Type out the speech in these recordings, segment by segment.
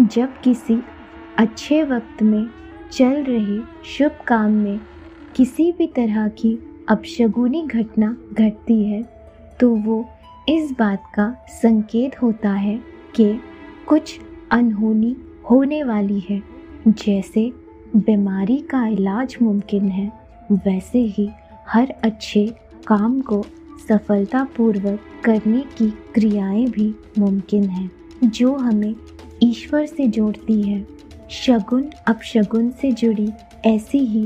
जब किसी अच्छे वक्त में चल रहे शुभ काम में किसी भी तरह की अपशगुनी घटना घटती है तो वो इस बात का संकेत होता है कि कुछ अनहोनी होने वाली है। जैसे बीमारी का इलाज मुमकिन है, वैसे ही हर अच्छे काम को सफलतापूर्वक करने की क्रियाएँ भी मुमकिन हैं, जो हमें ईश्वर से जोड़ती है। शगुन अपशगुन से जुड़ी, ऐसी ही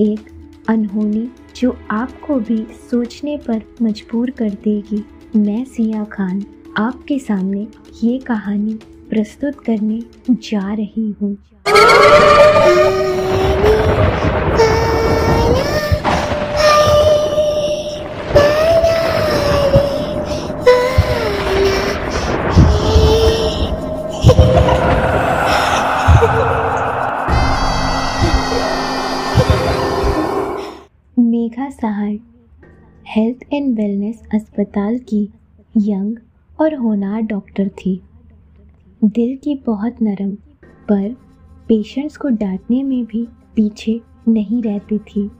एक अनहोनी जो आपको भी सोचने पर मजबूर कर देगी। मैं सिया खान, आपके सामने ये कहानी प्रस्तुत करने जा रही हूँ। वेलनेस अस्पताल की यंग और होनार डॉक्टर थी। दिल की बहुत नरम, पर पेशेंट्स को डांटने में भी पीछे नहीं रहती थी।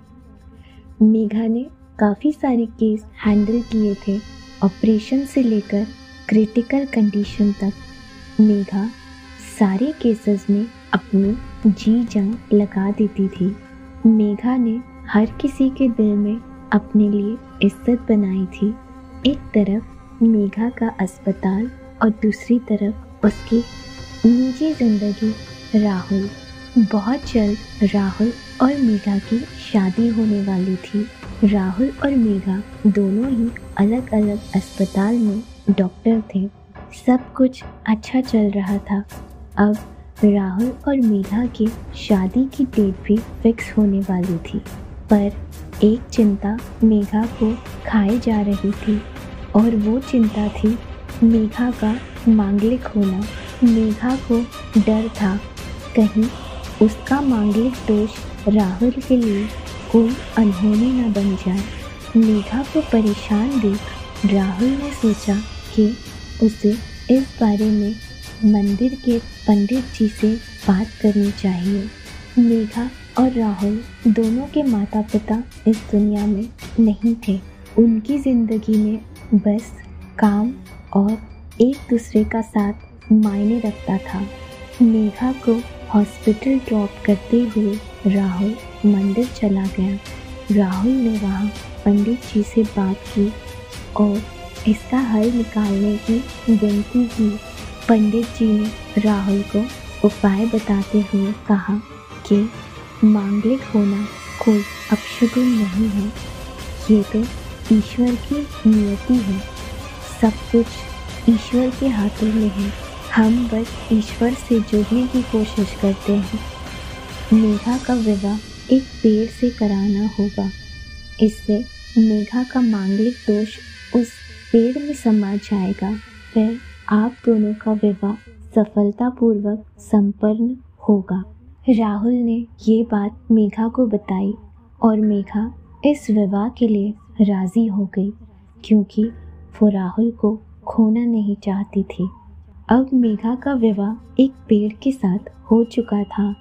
मेघा ने काफ़ी सारे केस हैंडल किए थे ऑपरेशन से लेकर क्रिटिकल कंडीशन तक। मेघा सारे केसेस में अपनी जी जान लगा देती थी। मेघा ने हर किसी के दिल में अपने लिए इज़्ज़त बनाई थी। एक तरफ़ मेघा का अस्पताल और दूसरी तरफ़ उसकी निजी ज़िंदगी, राहुल। बहुत जल्द राहुल और मेघा की शादी होने वाली थी। राहुल और मेघा दोनों ही अलग अलग अस्पताल में डॉक्टर थे। सब कुछ अच्छा चल रहा था। अब राहुल और मेघा की शादी की डेट भी फिक्स होने वाली थी। पर एक चिंता मेघा को खाए जा रही थी और वो चिंता थी मेघा का मांगलिक होना। मेघा को डर था। कहीं उसका मांगलिक दोष राहुल के लिए कोई अनहोनी न बन जाए। मेघा को परेशान देख राहुल ने सोचा कि उसे इस बारे में मंदिर के पंडित जी से बात करनी चाहिए। मेघा और राहुल दोनों के माता पिता इस दुनिया में नहीं थे। उनकी ज़िंदगी में बस काम और एक दूसरे का साथ मायने रखता था। मेघा को हॉस्पिटल ड्रॉप करते हुए राहुल मंदिर चला गया। राहुल ने वहाँ पंडित जी से बात की और इसका हल निकालने की विनती की। पंडित जी ने राहुल को उपाय बताते हुए कहा कि मांगलिक होना कोई अपशुगुन नहीं है। ये तो ईश्वर की नियति है। सब कुछ ईश्वर के हाथों में है। हम बस ईश्वर से जुड़ने की कोशिश करते हैं। मेघा का विवाह एक पेड़ से कराना होगा। इससे मेघा का मांगलिक दोष उस पेड़ में समा जाएगा। फिर आप दोनों का विवाह सफलतापूर्वक संपन्न होगा। राहुल ने ये बात मेघा को बताई और मेघा इस विवाह के लिए राज़ी हो गई, क्योंकि वो राहुल को खोना नहीं चाहती थी। अब मेघा का विवाह एक पेड़ के साथ हो चुका था।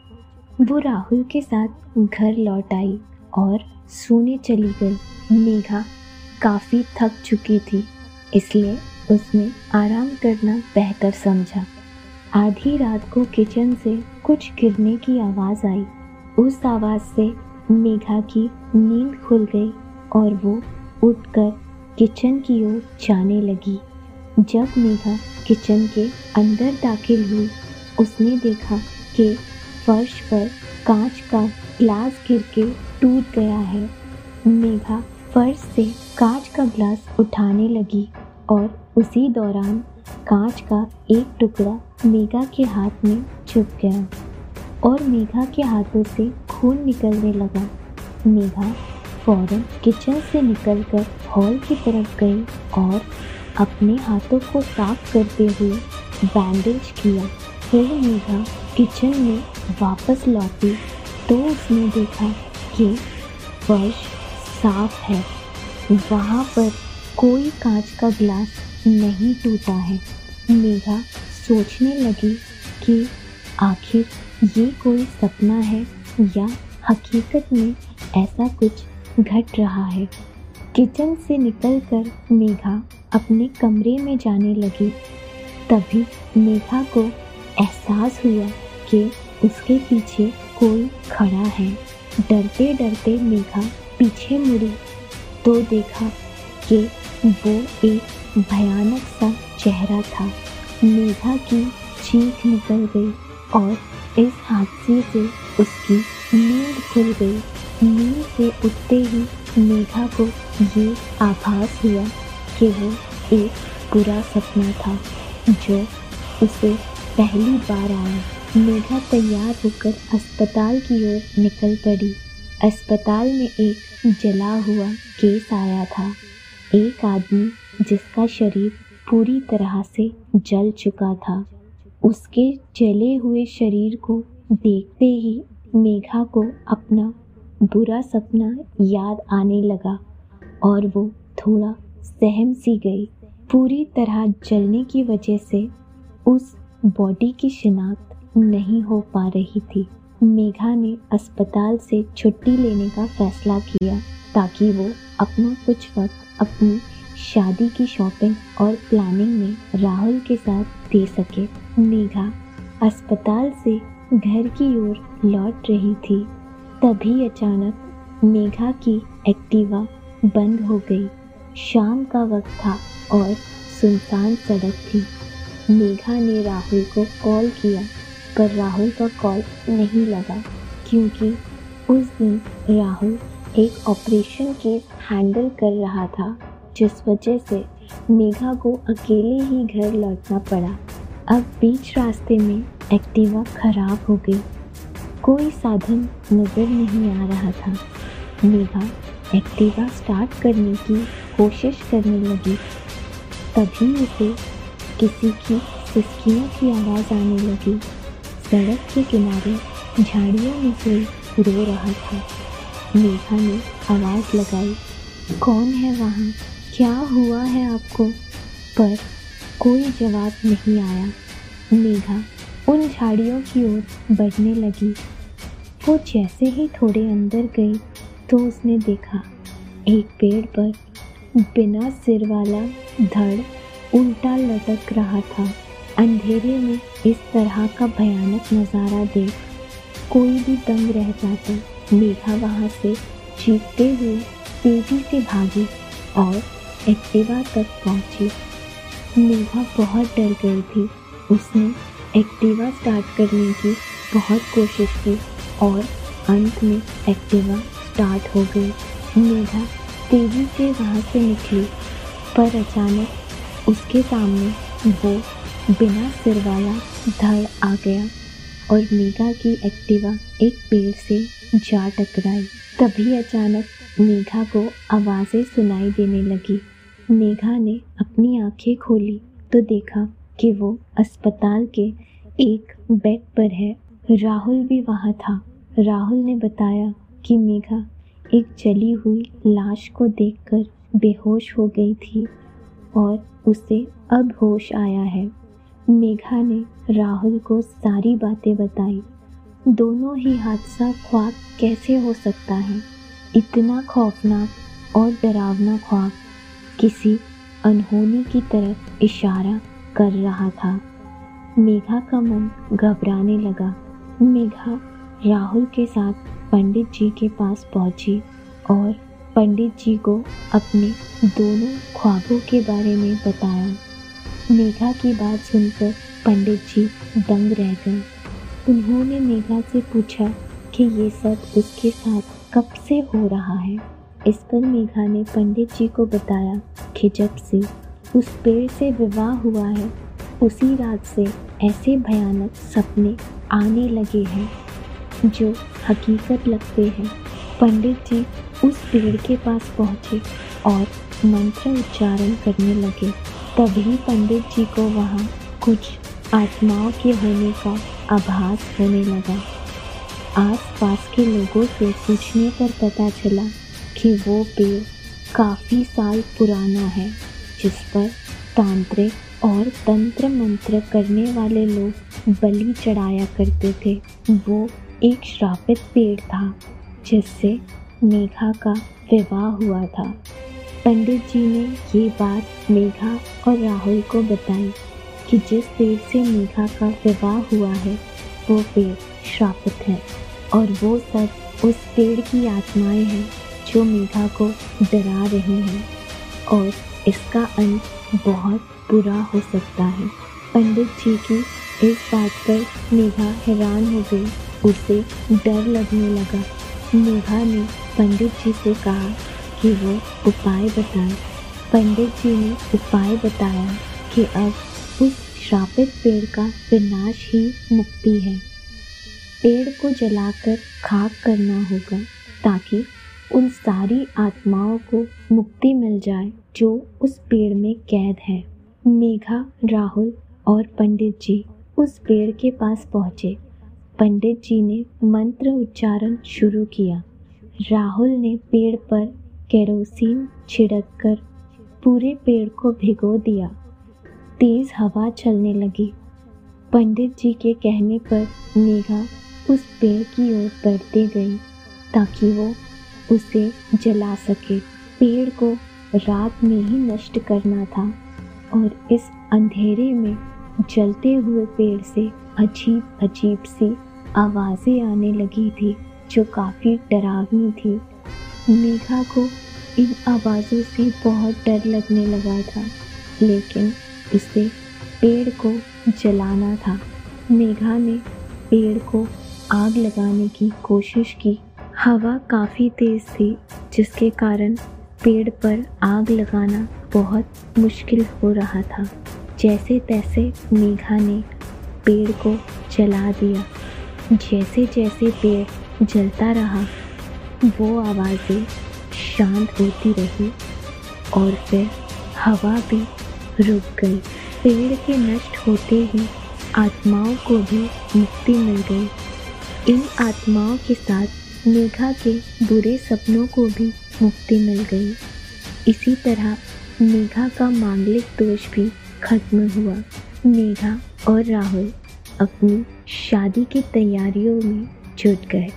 वो राहुल के साथ घर लौट आई और सोने चली गई। मेघा काफ़ी थक चुकी थी, इसलिए उसने आराम करना बेहतर समझा। आधी रात को किचन से कुछ गिरने की आवाज़ आई। उस आवाज़ से मेघा की नींद खुल गई और वो उठकर किचन की ओर जाने लगी। जब मेघा किचन के अंदर दाखिल हुई, उसने देखा कि फर्श पर कांच का ग्लास गिर के टूट गया है। मेघा फर्श से कांच का ग्लास उठाने लगी और उसी दौरान कांच का एक टुकड़ा मेघा के हाथ में छुप गया और मेघा के हाथों से खून निकलने लगा। मेघा फ़ौरन किचन से निकलकर हॉल की तरफ़ गई और अपने हाथों को साफ़ करते हुए बैंडेज किया। फिर मेघा, किचन में वापस लौटी तो उसने देखा कि फर्श साफ़ है। वहाँ पर कोई कांच का ग्लास नहीं टूटा है। मेघा सोचने लगी कि आखिर ये कोई सपना है या हकीकत में ऐसा कुछ घट रहा है? किचन से निकलकर मेघा अपने कमरे में जाने लगी। तभी मेघा को एहसास हुआ कि उसके पीछे कोई खड़ा है। डरते डरते मेघा पीछे मुड़ी तो देखा कि वो एक भयानक सा चेहरा था। मेघा की चीख निकल गई। और इस हादसे से उसकी नींद खुल गई। नींद से उठते ही मेघा को ये आभास हुआ कि वो एक बुरा सपना था, जो उसे पहली बार आया। मेघा तैयार होकर अस्पताल की ओर निकल पड़ी। अस्पताल में एक जला हुआ केस आया था। एक आदमी जिसका शरीर पूरी तरह से जल चुका था। उसके जले हुए शरीर को देखते ही मेघा को अपना बुरा सपना याद आने लगा और वो थोड़ा सहम सी गई। पूरी तरह जलने की वजह से उस बॉडी की शिनाख्त नहीं हो पा रही थी। मेघा ने अस्पताल से छुट्टी लेने का फैसला किया ताकि वो अपना कुछ वक्त अपनी शादी की शॉपिंग और प्लानिंग में राहुल के साथ दे सके। मेघा अस्पताल से घर की ओर लौट रही थी। तभी अचानक मेघा की एक्टिवा बंद हो गई। शाम का वक्त था और सुनसान सड़क थी। मेघा ने राहुल को कॉल किया, पर राहुल का कॉल नहीं लगा, क्योंकि उस दिन राहुल एक ऑपरेशन केस हैंडल कर रहा था। जिस वजह से मेघा को अकेले ही घर लौटना पड़ा। अब बीच रास्ते में एक्टिवा खराब हो गई। कोई साधन नज़र नहीं आ रहा था। मेघा एक्टिवा स्टार्ट करने की कोशिश करने लगी। तभी उसे किसी की सिस्कियों की आवाज़ आने लगी। सड़क के किनारे झाड़ियों में कोई रो रहा था। मेघा ने आवाज़ लगाई, कौन है वहाँ? क्या हुआ है आपको? पर कोई जवाब नहीं आया। मेघा उन झाड़ियों की ओर बढ़ने लगी। वो जैसे ही थोड़े अंदर गई तो उसने देखा, एक पेड़ पर बिना सिर वाला धड़ उल्टा लटक रहा था। अंधेरे में इस तरह का भयानक नज़ारा देख कोई भी दंग रह जाता। मेघा वहाँ से चीखते हुए तेज़ी से भागी और एक्टिवा तक पहुँची। मेघा बहुत डर गई थी। उसने एक्टिवा स्टार्ट करने की बहुत कोशिश की और अंत में एक्टिवा स्टार्ट हो गई। मेघा तेज़ी से वहाँ से निकली, पर अचानक उसके सामने वो बिना सिर वाला धड़ आ गया और मेघा की एक्टिवा एक पेड़ से जा टकराई। तभी अचानक मेघा को आवाज़ें सुनाई देने लगी। मेघा ने अपनी आँखें खोली तो देखा कि वो अस्पताल के एक बेड पर है। राहुल भी वहाँ था। राहुल ने बताया कि मेघा एक जली हुई लाश को देखकर बेहोश हो गई थी और उसे अब होश आया है। मेघा ने राहुल को सारी बातें बताई। दोनों ही हादसा ख्वाब कैसे हो सकता है? इतना खौफनाक और डरावना ख्वाब। किसी अनहोनी की तरफ़ इशारा कर रहा था। मेघा का मन घबराने लगा। मेघा राहुल के साथ पंडित जी के पास पहुँची और पंडित जी को अपने दोनों ख्वाबों के बारे में बताया। मेघा की बात सुनकर पंडित जी दंग रह गए। उन्होंने मेघा से पूछा कि ये सब उसके साथ कब से हो रहा है? इस पर मेघा ने पंडित जी को बताया कि जब से उस पेड़ से विवाह हुआ है, उसी रात से ऐसे भयानक सपने आने लगे हैं, जो हकीकत लगते हैं। पंडित जी उस पेड़ के पास पहुँचे और मंत्र उच्चारण करने लगे। तभी पंडित जी को वहाँ कुछ आत्माओं के होने का आभास होने लगा। आस पास के लोगों से पूछने पर पता चला कि वो पेड़ काफ़ी साल पुराना है, जिस पर तांत्रिक और तंत्र मंत्र करने वाले लोग बलि चढ़ाया करते थे। वो एक श्रापित पेड़ था, जिससे मेघा का विवाह हुआ था। पंडित जी ने ये बात मेघा और राहुल को बताई कि जिस पेड़ से मेघा का विवाह हुआ है, वो पेड़ श्रापित है और वो सब उस पेड़ की आत्माएँ हैं। जो मेघा को डरा रही हैं और इसका अंत बहुत बुरा हो सकता है। पंडित जी की इस बात पर मेघा हैरान हो गई। उसे डर लगने लगा। मेघा ने पंडित जी से कहा कि वो उपाय बताए। पंडित जी ने उपाय बताया कि अब उस श्रापित पेड़ का विनाश ही मुक्ति है। पेड़ को जलाकर खाक करना होगा ताकि उन सारी आत्माओं को मुक्ति मिल जाए जो उस पेड़ में कैद है। मेघा, राहुल और पंडित जी उस पेड़ के पास पहुँचे। पंडित जी ने मंत्र उच्चारण शुरू किया। राहुल ने पेड़ पर केरोसिन छिड़क कर पूरे पेड़ को भिगो दिया। तेज हवा चलने लगी। पंडित जी के कहने पर मेघा उस पेड़ की ओर बढ़ती गई ताकि वो उसे जला सके। पेड़ को रात में ही नष्ट करना था और इस अंधेरे में जलते हुए पेड़ से अजीब अजीब सी आवाज़ें आने लगी थी, जो काफ़ी डरावनी थी। मेघा को इन आवाज़ों से बहुत डर लगने लगा था, लेकिन उसे पेड़ को जलाना था। मेघा ने पेड़ को आग लगाने की कोशिश की। हवा काफ़ी तेज़ थी, जिसके कारण पेड़ पर आग लगाना बहुत मुश्किल हो रहा था। जैसे तैसे मेघा ने पेड़ को जला दिया। जैसे जैसे पेड़ जलता रहा, वो आवाज़ें शांत होती रही और फिर हवा भी रुक गई। पेड़ के नष्ट होते ही आत्माओं को भी मुक्ति मिल गई। इन आत्माओं के साथ मेघा के बुरे सपनों को भी मुक्ति मिल गई। इसी तरह मेघा का मांगलिक दोष भी खत्म हुआ। मेघा और राहुल अपनी शादी की तैयारियों में जुट गए।